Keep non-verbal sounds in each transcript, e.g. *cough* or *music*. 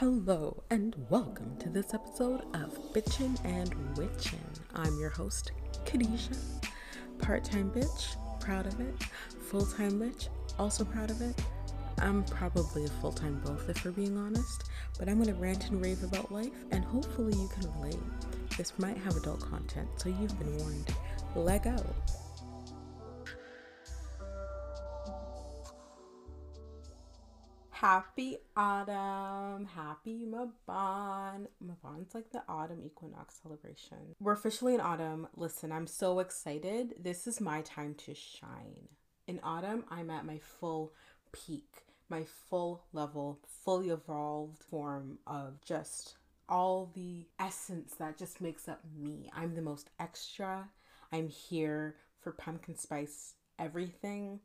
Hello and welcome to this episode of Bitchin' and Witchin'. I'm your host, Kadisha. Part time bitch, proud of it. Full time bitch, also proud of it. I'm probably a full time both if we're being honest, but I'm gonna rant and rave about life and hopefully you can relate. This might have adult content, so you've been warned. Let go. Happy autumn. Happy Mabon. Mabon's like the autumn equinox celebration. We're officially in autumn. Listen, I'm so excited. This is my time to shine. In autumn, I'm at my full peak, my full level, fully evolved form of just all the essence that just makes up me. I'm the most extra. I'm here for pumpkin spice everything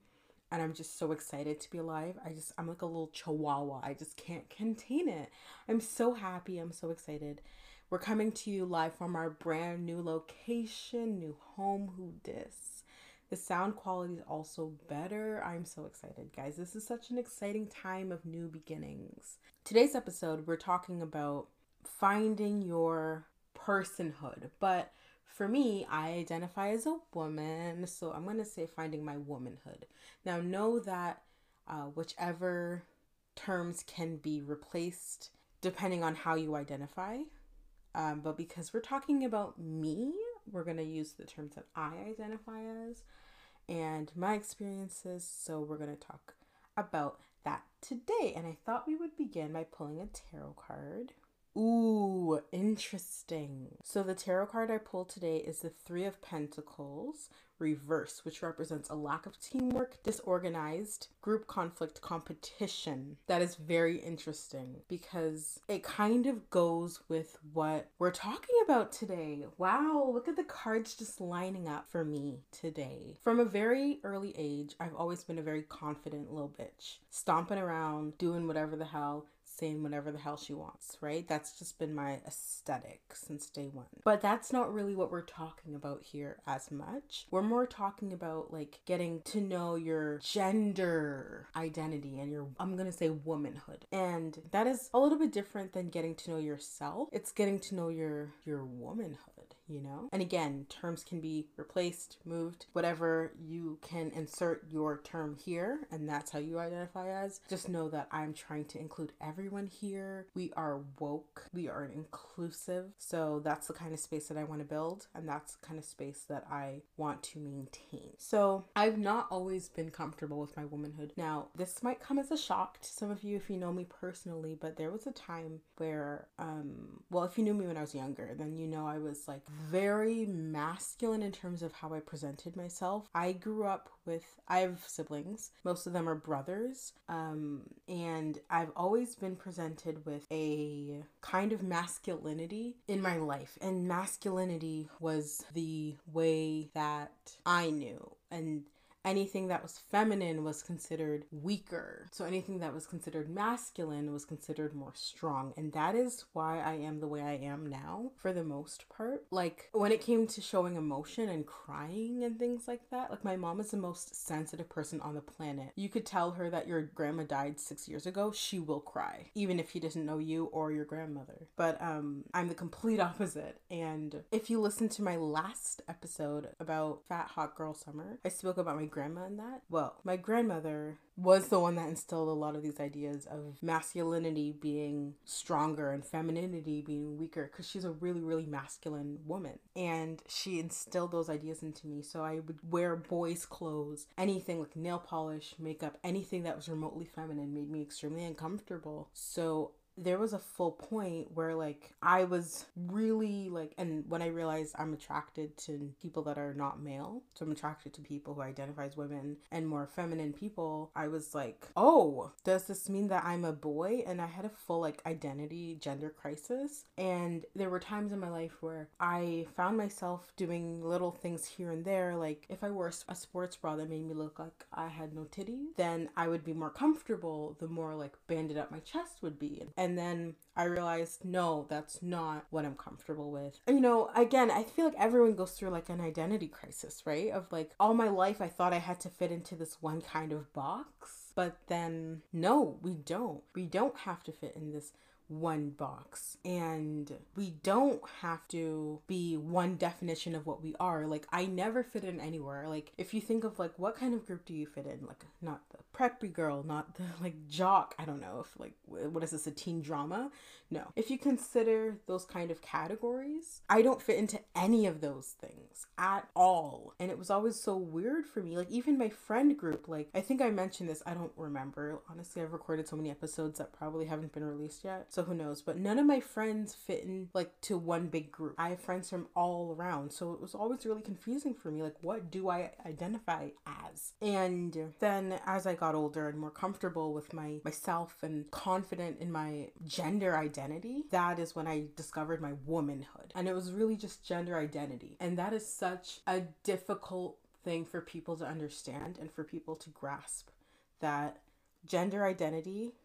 and I'm just so excited to be alive. I just I'm like a little chihuahua. I just can't contain it. I'm so happy. I'm so excited. We're coming to you live from our brand new location, new home. Who dis? The sound quality is also better. I'm so excited, guys. This is such an exciting time of new beginnings. Today's episode, we're talking about finding your personhood, but for me, I identify as a woman, so I'm going to say finding my womanhood. Now, know that uh, whichever terms can be replaced depending on how you identify. Um, but because we're talking about me, we're going to use the terms that I identify as and my experiences. So we're going to talk about that today. And I thought we would begin by pulling a tarot card. Ooh, interesting. So the tarot card I pulled today is the Three of Pentacles reverse, which represents a lack of teamwork, disorganized, group conflict, competition. That is very interesting because it kind of goes with what we're talking about today. Wow, look at the cards just lining up for me today. From a very early age, I've always been a very confident little bitch, stomping around, doing whatever the hell saying whatever the hell she wants, right? That's just been my aesthetic since day one. But that's not really what we're talking about here as much. We're more talking about like getting to know your gender identity and your, I'm gonna say womanhood. And that is a little bit different than getting to know yourself. It's getting to know your, your womanhood you know? And again, terms can be replaced, moved, whatever you can insert your term here, and that's how you identify as. Just know that I'm trying to include everyone here. We are woke, we are inclusive. So that's the kind of space that I want to build, and that's the kind of space that I want to maintain. So I've not always been comfortable with my womanhood. Now, this might come as a shock to some of you if you know me personally, but there was a time where, um, well, if you knew me when I was younger, then you know I was like very masculine in terms of how I presented myself. I grew up with, I have siblings, most of them are brothers, um, and I've always been presented with a kind of masculinity in my life. And masculinity was the way that I knew. And anything that was feminine was considered weaker. So anything that was considered masculine was considered more strong. And that is why I am the way I am now for the most part. Like when it came to showing emotion and crying and things like that, like my mom is the most sensitive person on the planet. You could tell her that your grandma died 6 years ago, she will cry, even if she doesn't know you or your grandmother. But um I'm the complete *laughs* opposite. And if you listen to my last episode about Fat Hot Girl Summer, I spoke about my grandma in that? Well, my grandmother was the one that instilled a lot of these ideas of masculinity being stronger and femininity being weaker because she's a really, really masculine woman. And she instilled those ideas into me. So I would wear boys' clothes, anything like nail polish, makeup, anything that was remotely feminine made me extremely uncomfortable. So there was a full point where like I was really like and when I realized I'm attracted to people that are not male, so I'm attracted to people who identify as women and more feminine people, I was like, "Oh, does this mean that I'm a boy?" And I had a full like identity gender crisis. And there were times in my life where I found myself doing little things here and there like if I wore a sports bra that made me look like I had no titties, then I would be more comfortable the more like banded up my chest would be. And and then I realized, no, that's not what I'm comfortable with. You know, again, I feel like everyone goes through like an identity crisis, right? Of like, all my life I thought I had to fit into this one kind of box. But then, no, we don't. We don't have to fit in this one box. And we don't have to be one definition of what we are. Like, I never fit in anywhere. Like, if you think of like, what kind of group do you fit in? Like, not the preppy girl, not the *laughs* like jock. I don't know if like, what is this, a teen drama? No. If you consider those kind of categories, I don't fit into any of those things at all. And it was always so weird for me. Like, even my friend group, like, I think I mentioned this, I don't remember. Honestly, I've recorded so many episodes that probably haven't been released yet. So who knows? But none of my friends fit in like to one big group. I have friends from all around. So it was always really confusing for me. Like, what do I identify as? And then as I got older and more comfortable with my myself and confident in my gender identity, that is when I discovered my womanhood. And it was really just gender identity. And that is such a difficult thing for people to understand and for people to grasp that gender identity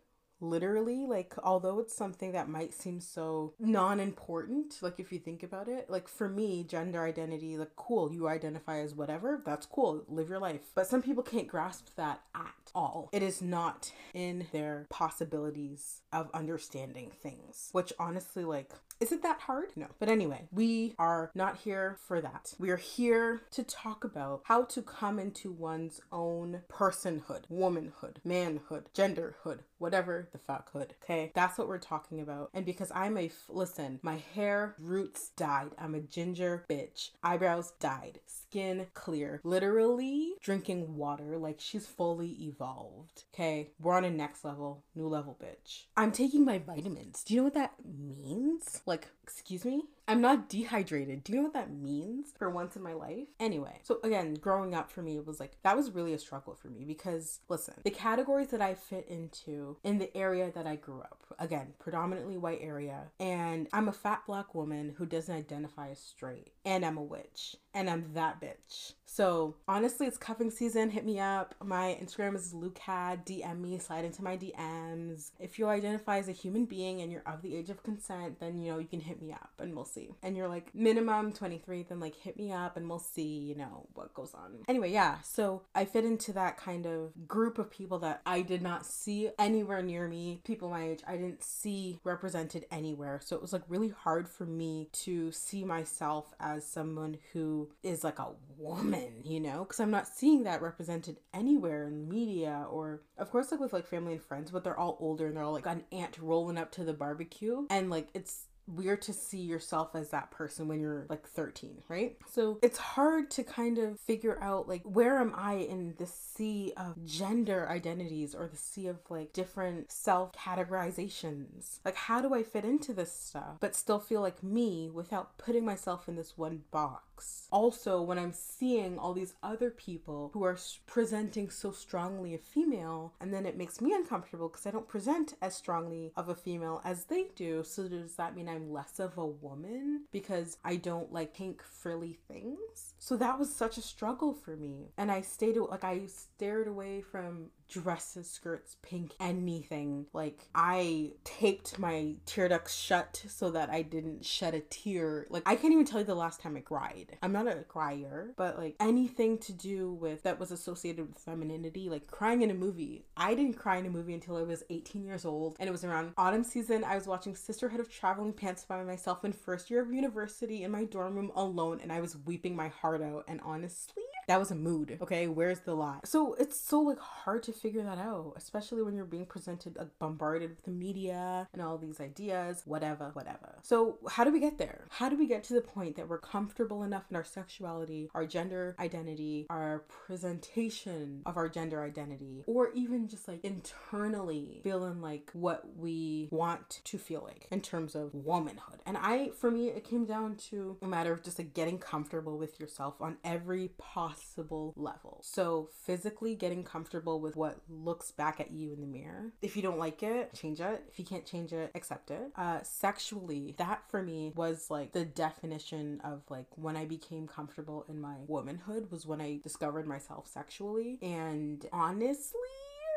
literally like although it's something that might seem so non-important like if you think about it like for me gender identity like cool you identify as whatever that's cool live your life but some people can't grasp that at all it is not in their possibilities of understanding things which honestly like is it that hard? No. But anyway, we are not here for that. We are here to talk about how to come into one's own personhood, womanhood, manhood, genderhood, whatever the fuck hood. Okay, that's what we're talking about. And because I'm a f- listen, my hair roots died. I'm a ginger bitch. Eyebrows died. Skin clear. Literally drinking water like she's fully evolved. Okay, we're on a next level, new level, bitch. I'm taking my vitamins. Do you know what that means? Like, excuse me? I'm not dehydrated. Do you know what that means for once in my life? Anyway, so again, growing up for me, it was like that was really a struggle for me because listen, the categories that I fit into in the area that I grew up, again, predominantly white area, and I'm a fat black woman who doesn't identify as straight, and I'm a witch, and I'm that bitch. So honestly, it's cuffing season. Hit me up. My Instagram is lucad. DM me. Slide into my DMs. If you identify as a human being and you're of the age of consent, then you know you can hit me up and we'll see. And you're like minimum 23, then like hit me up and we'll see. You know what goes on. Anyway, yeah. So I fit into that kind of group of people that I did not see anywhere near me. People my age, I didn't see represented anywhere. So it was like really hard for me to see myself as someone who is like a woman you know, because I'm not seeing that represented anywhere in media or, of course, like with like family and friends, but they're all older and they're all like an aunt rolling up to the barbecue. And like it's weird to see yourself as that person when you're like 13, right? So it's hard to kind of figure out like where am I in the sea of gender identities or the sea of like different self categorizations? Like, how do I fit into this stuff but still feel like me without putting myself in this one box? Also, when I'm seeing all these other people who are presenting so strongly a female, and then it makes me uncomfortable because I don't present as strongly of a female as they do. So, does that mean I'm less of a woman because I don't like pink frilly things? So, that was such a struggle for me. And I stayed, like, I stared away from dresses, skirts, pink, anything. Like I taped my tear ducts shut so that I didn't shed a tear. Like I can't even tell you the last time I cried. I'm not a crier, but like anything to do with that was associated with femininity, like crying in a movie. I didn't cry in a movie until I was 18 years old and it was around autumn season. I was watching Sisterhood of Traveling Pants by myself in first year of university in my dorm room alone and I was weeping my heart out and honestly that was a mood. Okay, where's the lie? So it's so like hard to figure that out, especially when you're being presented like bombarded with the media and all these ideas, whatever, whatever. So how do we get there? How do we get to the point that we're comfortable enough in our sexuality, our gender identity, our presentation of our gender identity, or even just like internally feeling like what we want to feel like in terms of womanhood? And I, for me, it came down to a matter of just like getting comfortable with yourself on every possible possible level. So, physically getting comfortable with what looks back at you in the mirror. If you don't like it, change it. If you can't change it, accept it. Uh, sexually, that for me was like the definition of like when I became comfortable in my womanhood was when I discovered myself sexually. And honestly,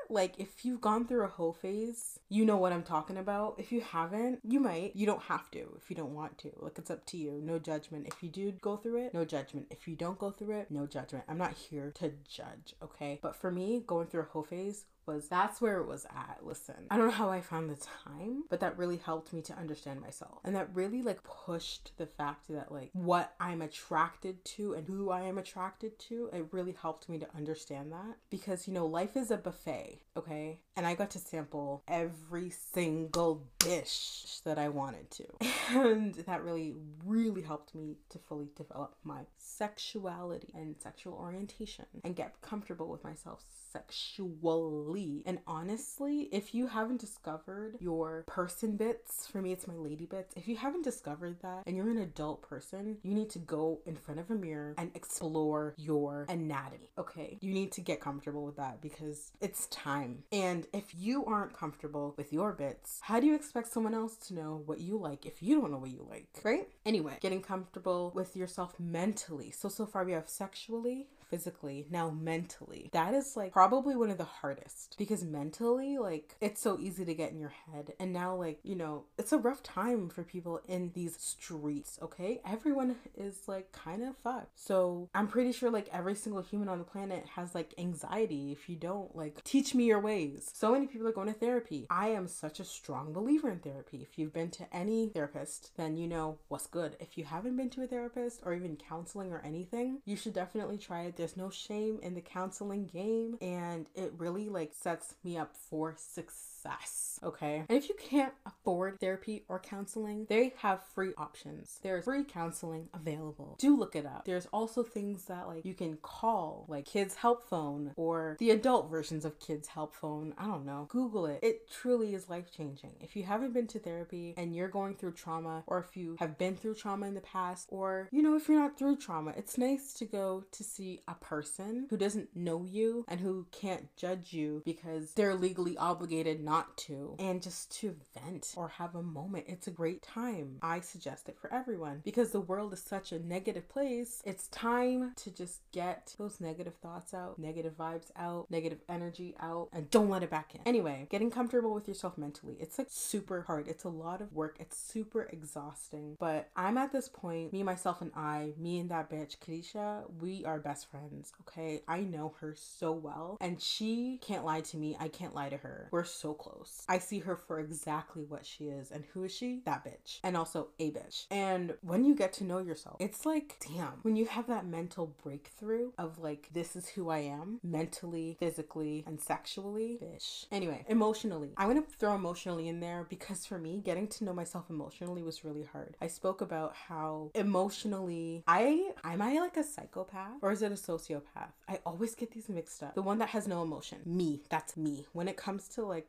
like, if you've gone through a hoe phase, you know what I'm talking about. If you haven't, you might. You don't have to if you don't want to. Like, it's up to you. No judgment. If you do go through it, no judgment. If you don't go through it, no judgment. I'm not here to judge, okay? But for me, going through a hoe phase was that's where it was at. Listen, I don't know how I found the time, but that really helped me to understand myself. And that really like pushed the fact that like what I'm attracted to and who I am attracted to, it really helped me to understand that because you know, life is a buffet, okay? And I got to sample every single dish that I wanted to. *laughs* And that really really helped me to fully develop my sexuality and sexual orientation and get comfortable with myself sexually. And honestly, if you haven't discovered your person bits, for me it's my lady bits, if you haven't discovered that and you're an adult person, you need to go in front of a mirror and explore your anatomy. Okay? You need to get comfortable with that because it's time. And if you aren't comfortable with your bits, how do you expect someone else to know what you like if you don't know what you like, right? Anyway, getting comfortable with yourself mentally. So so far we have sexually, physically, now mentally. That is like probably one of the hardest because mentally, like, it's so easy to get in your head. And now, like, you know, it's a rough time for people in these streets, okay? Everyone is like kind of fucked. So I'm pretty sure like every single human on the planet has like anxiety. If you don't, like, teach me your ways. So many people are going to therapy. I am such a strong believer in therapy. If you've been to any therapist, then you know what's good. If you haven't been to a therapist or even counseling or anything, you should definitely try it there's no shame in the counseling game and it really like sets me up for success. Okay. And if you can't afford therapy or counseling, they have free options. There's free counseling available. Do look it up. There's also things that like you can call, like Kids Help Phone or the adult versions of Kids Help Phone. I don't know. Google it. It truly is life changing. If you haven't been to therapy and you're going through trauma, or if you have been through trauma in the past, or you know, if you're not through trauma, it's nice to go to see a person who doesn't know you and who can't judge you because they're legally obligated not to, and just to vent or have a moment. It's a great time. I suggest it for everyone because the world is such a negative place. It's time to just get those negative thoughts out, negative vibes out, negative energy out, and don't let it back in. Anyway, getting comfortable with yourself mentally, it's like super hard. It's a lot of work. It's super exhausting. But I'm at this point, me, myself, and I, me and that bitch, Kadisha, we are best friends friends, okay? I know her so well, and she can't lie to me. I can't lie to her. We're so close. I see her for exactly what she is. And who is she? That bitch. And also a bitch. And when you get to know yourself, it's like, damn, when you have that mental breakthrough of like, this is who I am mentally, physically, and sexually, bitch. Anyway, emotionally. I'm gonna throw emotionally in there because for me, getting to know myself emotionally was really hard. I spoke about how emotionally, I, am I like a psychopath or is it a sociopath. I always get these mixed up. The one that has no emotion. Me. That's me. When it comes to like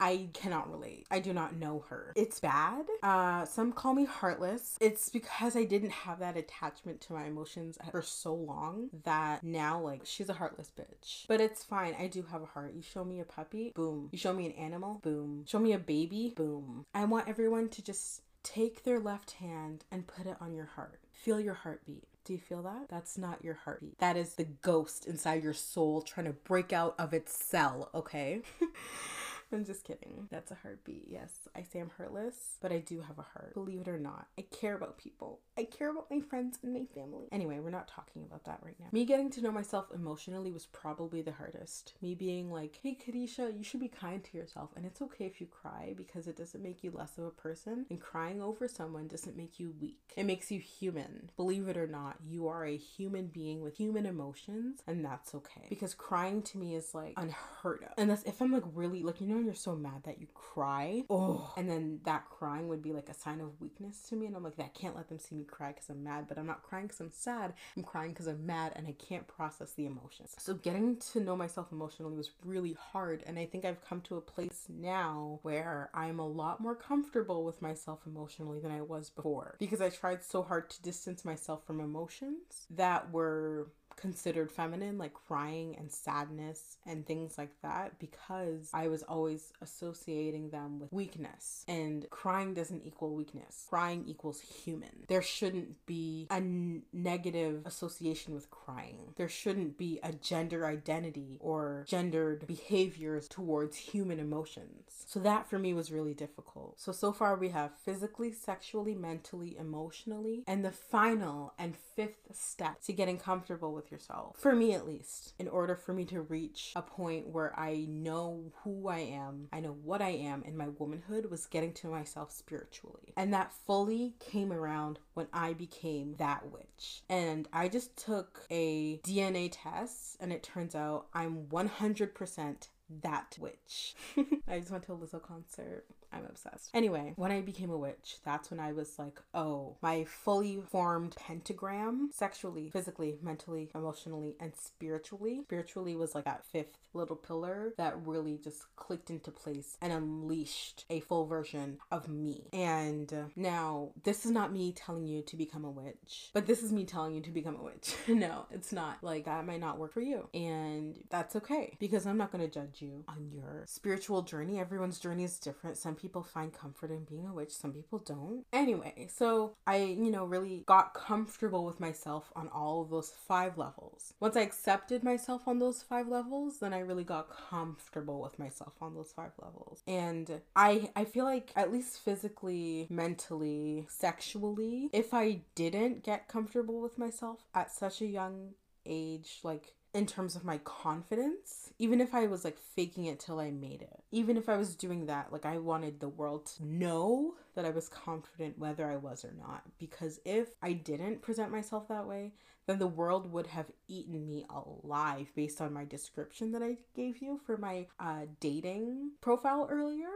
I cannot relate. I do not know her. It's bad. Uh, some call me heartless. It's because I didn't have that attachment to my emotions for so long that now like she's a heartless bitch. But it's fine. I do have a heart. You show me a puppy, boom. You show me an animal, boom. Show me a baby, boom. I want everyone to just take their left hand and put it on your heart. Feel your heartbeat. Do you feel that? That's not your heartbeat. That is the ghost inside your soul trying to break out of its cell, okay? *laughs* *laughs* I'm just kidding. That's a heartbeat. Yes, I say I'm heartless, but I do have a heart. Believe it or not, I care about people. I care about my friends and my family. Anyway, we're not talking about that right now. Me getting to know myself emotionally was probably the hardest. Me being like, hey, Kadisha, you should be kind to yourself. And it's okay if you cry because it doesn't make you less of a person. And crying over someone doesn't make you weak, it makes you human. Believe it or not, you are a human being with human emotions, and that's okay. Because crying to me is like unheard of. And that's if I'm like really, like, you know, you're so mad that you cry. Oh, and then that crying would be like a sign of weakness to me. And I'm like, that can't let them see me cry because I'm mad, but I'm not crying because I'm sad. I'm crying because I'm mad and I can't process the emotions. So getting to know myself emotionally was really hard. And I think I've come to a place now where I'm a lot more comfortable with myself emotionally than I was before because I tried so hard to distance myself from emotions that were considered feminine, like crying and sadness and things like that, because I was always associating them with weakness. And crying doesn't equal weakness, crying equals human. There shouldn't be a n- negative association with crying. There shouldn't be a gender identity or gendered behaviors towards human emotions. So that for me was really difficult. So, so far we have physically, sexually, mentally, emotionally, and the final and fifth step to getting comfortable with with yourself. For me, at least, in order for me to reach a point where I know who I am, I know what I am, and my womanhood was getting to myself spiritually. And that fully came around when I became that witch. And I just took a DNA test, and it turns out I'm 100% that witch. *laughs* I just went to a Lizzo concert. I'm obsessed. Anyway, when I became a witch, that's when I was like, oh, my fully formed pentagram, sexually, physically, mentally, emotionally, and spiritually. Spiritually was like that fifth little pillar that really just clicked into place and unleashed a full version of me. And uh, now, this is not me telling you to become a witch, but this is me telling you to become a witch. *laughs* no, it's not. Like, that might not work for you. And that's okay because I'm not going to judge you on your spiritual journey. Everyone's journey is different. Some people find comfort in being a witch, some people don't. Anyway, so I, you know, really got comfortable with myself on all of those five levels. Once I accepted myself on those five levels, then I really got comfortable with myself on those five levels. And I I feel like at least physically, mentally, sexually, if I didn't get comfortable with myself at such a young age, like in terms of my confidence, even if I was like faking it till I made it. Even if I was doing that, like I wanted the world to know that I was confident whether I was or not. Because if I didn't present myself that way, then the world would have eaten me alive based on my description that I gave you for my uh, dating profile earlier.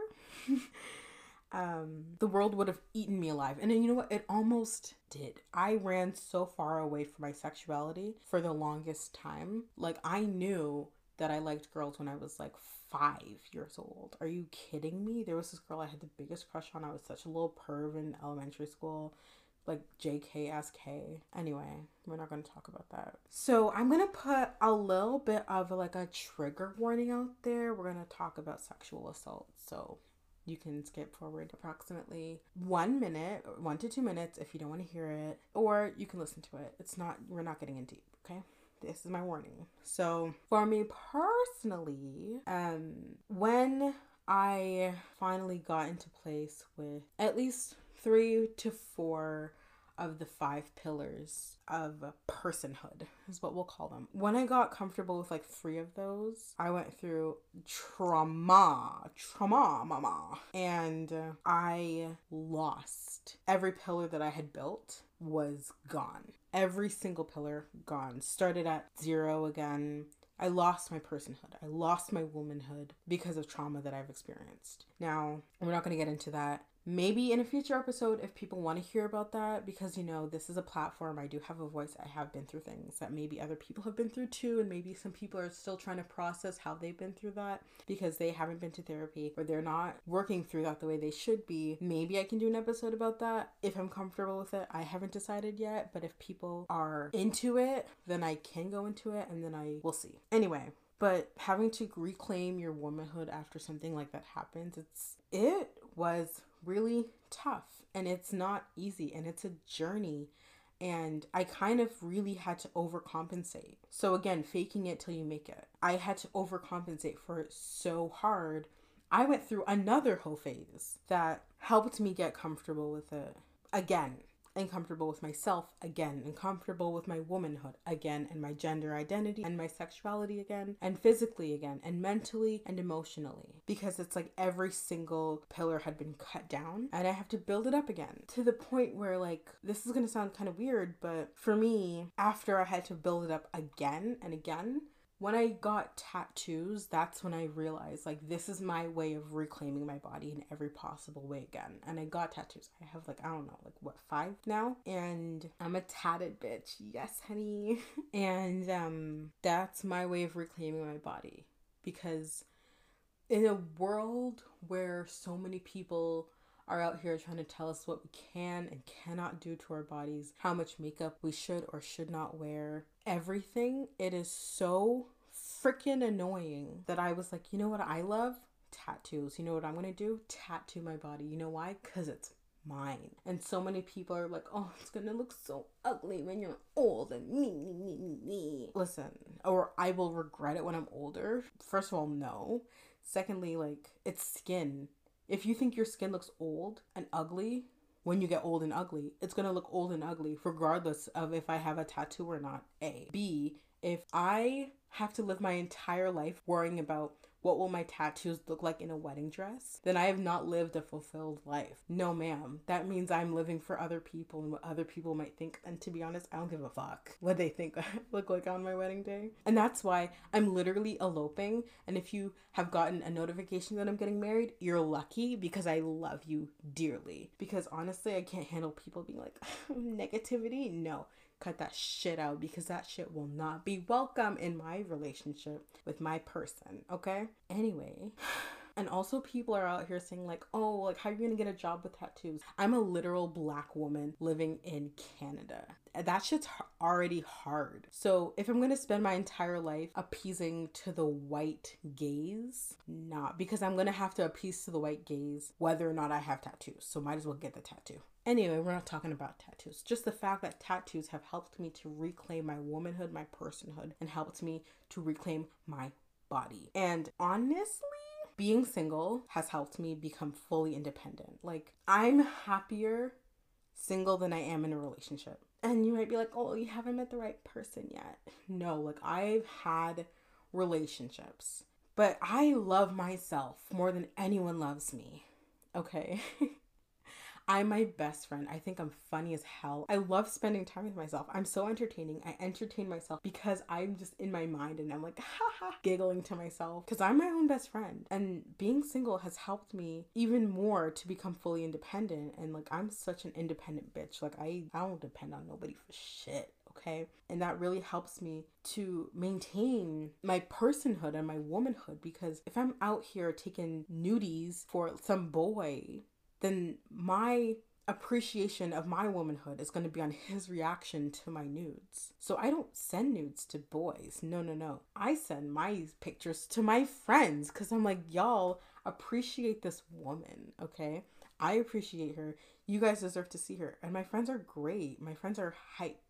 *laughs* um, the world would have eaten me alive. And you know what? It almost did. I ran so far away from my sexuality for the longest time. Like, I knew that I liked girls when I was like five years old. Are you kidding me? There was this girl I had the biggest crush on. I was such a little perv in elementary school like JKSK. Anyway, we're not going to talk about that. So, I'm going to put a little bit of like a trigger warning out there. We're going to talk about sexual assault. So, you can skip forward approximately one minute, one to two minutes if you don't want to hear it, or you can listen to it. It's not, we're not getting in deep, okay? This is my warning. So, for me personally, um, when I finally got into place with at least three to four of the five pillars of personhood is what we'll call them. When I got comfortable with like three of those, I went through trauma, trauma, mama, and I lost every pillar that I had built was gone. Every single pillar gone. Started at zero again. I lost my personhood. I lost my womanhood because of trauma that I've experienced. Now, we're not going to get into that maybe in a future episode if people want to hear about that because you know this is a platform i do have a voice i have been through things that maybe other people have been through too and maybe some people are still trying to process how they've been through that because they haven't been to therapy or they're not working through that the way they should be. Maybe i can do an episode about that if i'm comfortable with it. I haven't decided yet but if people are into it then i can go into it and then i will see. Anyway but having to reclaim your womanhood after something like that happens it's it was really tough and it's not easy and it's a journey and I kind of really had to overcompensate. So again, faking it till you make it. I had to overcompensate for it so hard. I went through another whole phase that helped me get comfortable with it again and comfortable with myself again, and comfortable with my womanhood again, and my gender identity, and my sexuality again, and physically again, and mentally and emotionally. Because it's like every single pillar had been cut down, and I have to build it up again to the point where, like, this is gonna sound kind of weird, but for me, after I had to build it up again and again, when I got tattoos, that's when I realized like this is my way of reclaiming my body in every possible way again. And I got tattoos. I have like I don't know, like what, 5 now? And I'm a tatted bitch. Yes, honey. *laughs* and um that's my way of reclaiming my body because in a world where so many people are out here trying to tell us what we can and cannot do to our bodies, how much makeup we should or should not wear, everything, it is so freaking annoying that I was like, you know what I love? Tattoos. You know what I'm gonna do? Tattoo my body. You know why? Because it's mine. And so many people are like, oh, it's gonna look so ugly when you're old and me, me, me, me, me. Listen, or I will regret it when I'm older. First of all, no. Secondly, like, it's skin. If you think your skin looks old and ugly when you get old and ugly. It's gonna look old and ugly regardless of if I have a tattoo or not. A. B. If I have to live my entire life worrying about what will my tattoos look like in a wedding dress, then I have not lived a fulfilled life. No, ma'am. That means I'm living for other people and what other people might think. And to be honest, I don't give a fuck what they think I *laughs* look like on my wedding day. And that's why I'm literally eloping. And if you have gotten a notification that I'm getting married, you're lucky because I love you dearly. Because honestly, I can't handle people being like, *laughs* negativity. No cut that shit out because that shit will not be welcome in my relationship with my person, okay? Anyway, and also people are out here saying like, "Oh, like how are you to get a job with tattoos?" I'm a literal black woman living in Canada. That shit's already hard. So, if I'm to spend my entire life appeasing to the white gaze, not because I'm to have to appease to the white gaze whether or not I have tattoos. So, might as well get the tattoo. Anyway, we're not talking about tattoos. Just the fact that tattoos have helped me to reclaim my womanhood, my personhood, and helped me to reclaim my body. And honestly, being single has helped me become fully independent. Like, I'm happier single than I am in a relationship. And you might be like, oh, you haven't met the right person yet. No, like, I've had relationships, but I love myself more than anyone loves me. Okay. *laughs* I'm my best friend. I think I'm funny as hell. I love spending time with myself. I'm so entertaining. I entertain myself because I'm just in my mind and I'm like, haha, giggling to myself because I'm my own best friend. And being single has helped me even more to become fully independent. And like, I'm such an independent bitch. Like, I, I don't depend on nobody for shit okay? And that really helps me to maintain my personhood and my womanhood because if I'm out here taking nudies for some boy then my appreciation of my womanhood is going to be on his reaction to my nudes. So I don't send nudes to boys. No, no, no. I send my pictures to my friends because I'm like, y'all appreciate this woman, okay? I appreciate her. You guys deserve to see her. And my friends are great. My friends are hype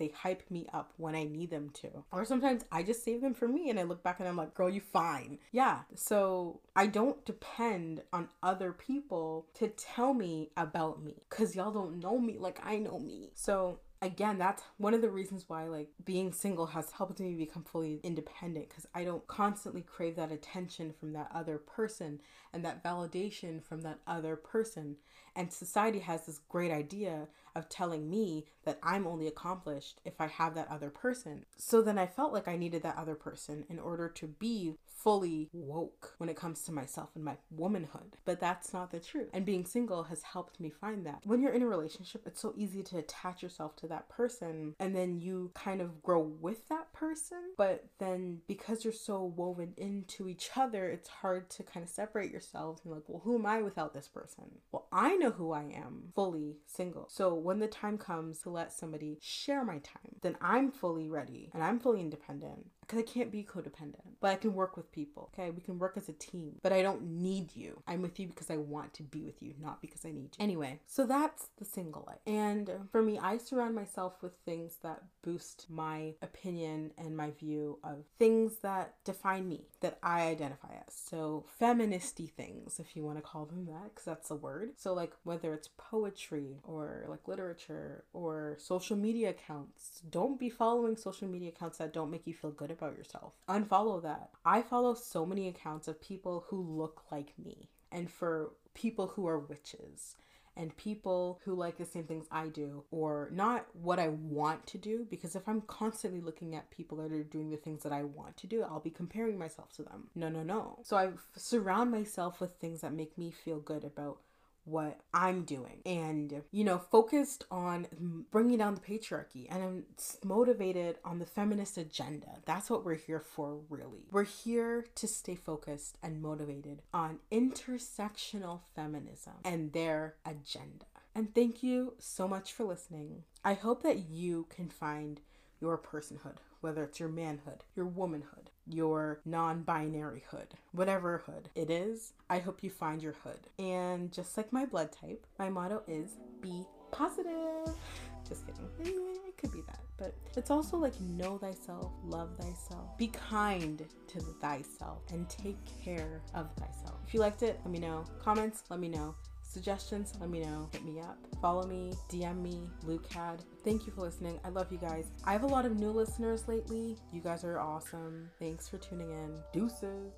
they hype me up when I need them to. Or sometimes I just save them for me and I look back and I'm like, girl, you fine. Yeah. So I don't depend on other people to tell me about me because y'all don't know me like I know me. So again, that's one of the reasons why like being single has helped me become fully independent because I don't constantly crave that attention from that other person and that validation from that other person. And society has this great idea of telling me that I'm only accomplished if I have that other person. So then I felt like I needed that other person in order to be fully woke when it comes to myself and my womanhood. But that's not the truth. And being single has helped me find that. When you're in a relationship, it's so easy to attach yourself to that person and then you kind of grow with that person. But then because you're so woven into each other, it's hard to kind of separate yourselves and like, well, who am I without this person? Well, I know who I am fully single. So when the time comes to let somebody share my time, then I'm fully ready and I'm fully independent because I can't be codependent, but I can work with people. Okay, we can work as a team, but I don't need you. I'm with you because I want to be with you, not because I need you. Anyway, so that's the single life. And for me, I surround myself with things that boost my opinion and my view of things that define me, that I identify as. So, feministy things, if you want to call them that, because that's a word. So, like whether it's poetry or like literature or social media accounts, don't be following social media accounts that don't make you feel good about yourself. Unfollow that. I follow so many accounts of people who look like me and for people who are witches and people who like the same things I do, or not what I want to do, because if I'm constantly looking at people that are doing the things that I want to do, I'll be comparing myself to them. No, no, no. So I surround myself with things that make me feel good about what I'm doing and, you know, focused on bringing down the patriarchy and I'm motivated on the feminist agenda. That's what we're here for, really. We're here to stay focused and motivated on intersectional feminism and their agenda. And thank you so much for listening. I hope that you can find your personhood, whether it's your manhood, your womanhood, your non binary hood, whatever hood it is. I hope you find your hood. And just like my blood type, my motto is be positive. Just kidding. Eh, it could be that. But it's also like know thyself, love thyself, be kind to thyself, and take care of thyself. If you liked it, let me know. Comments, let me know suggestions, let me know. Hit me up. Follow me, DM me, LukeCad. Thank you for listening. I love you guys. I have a lot of new listeners lately. You guys are awesome. Thanks for tuning in. Deuces.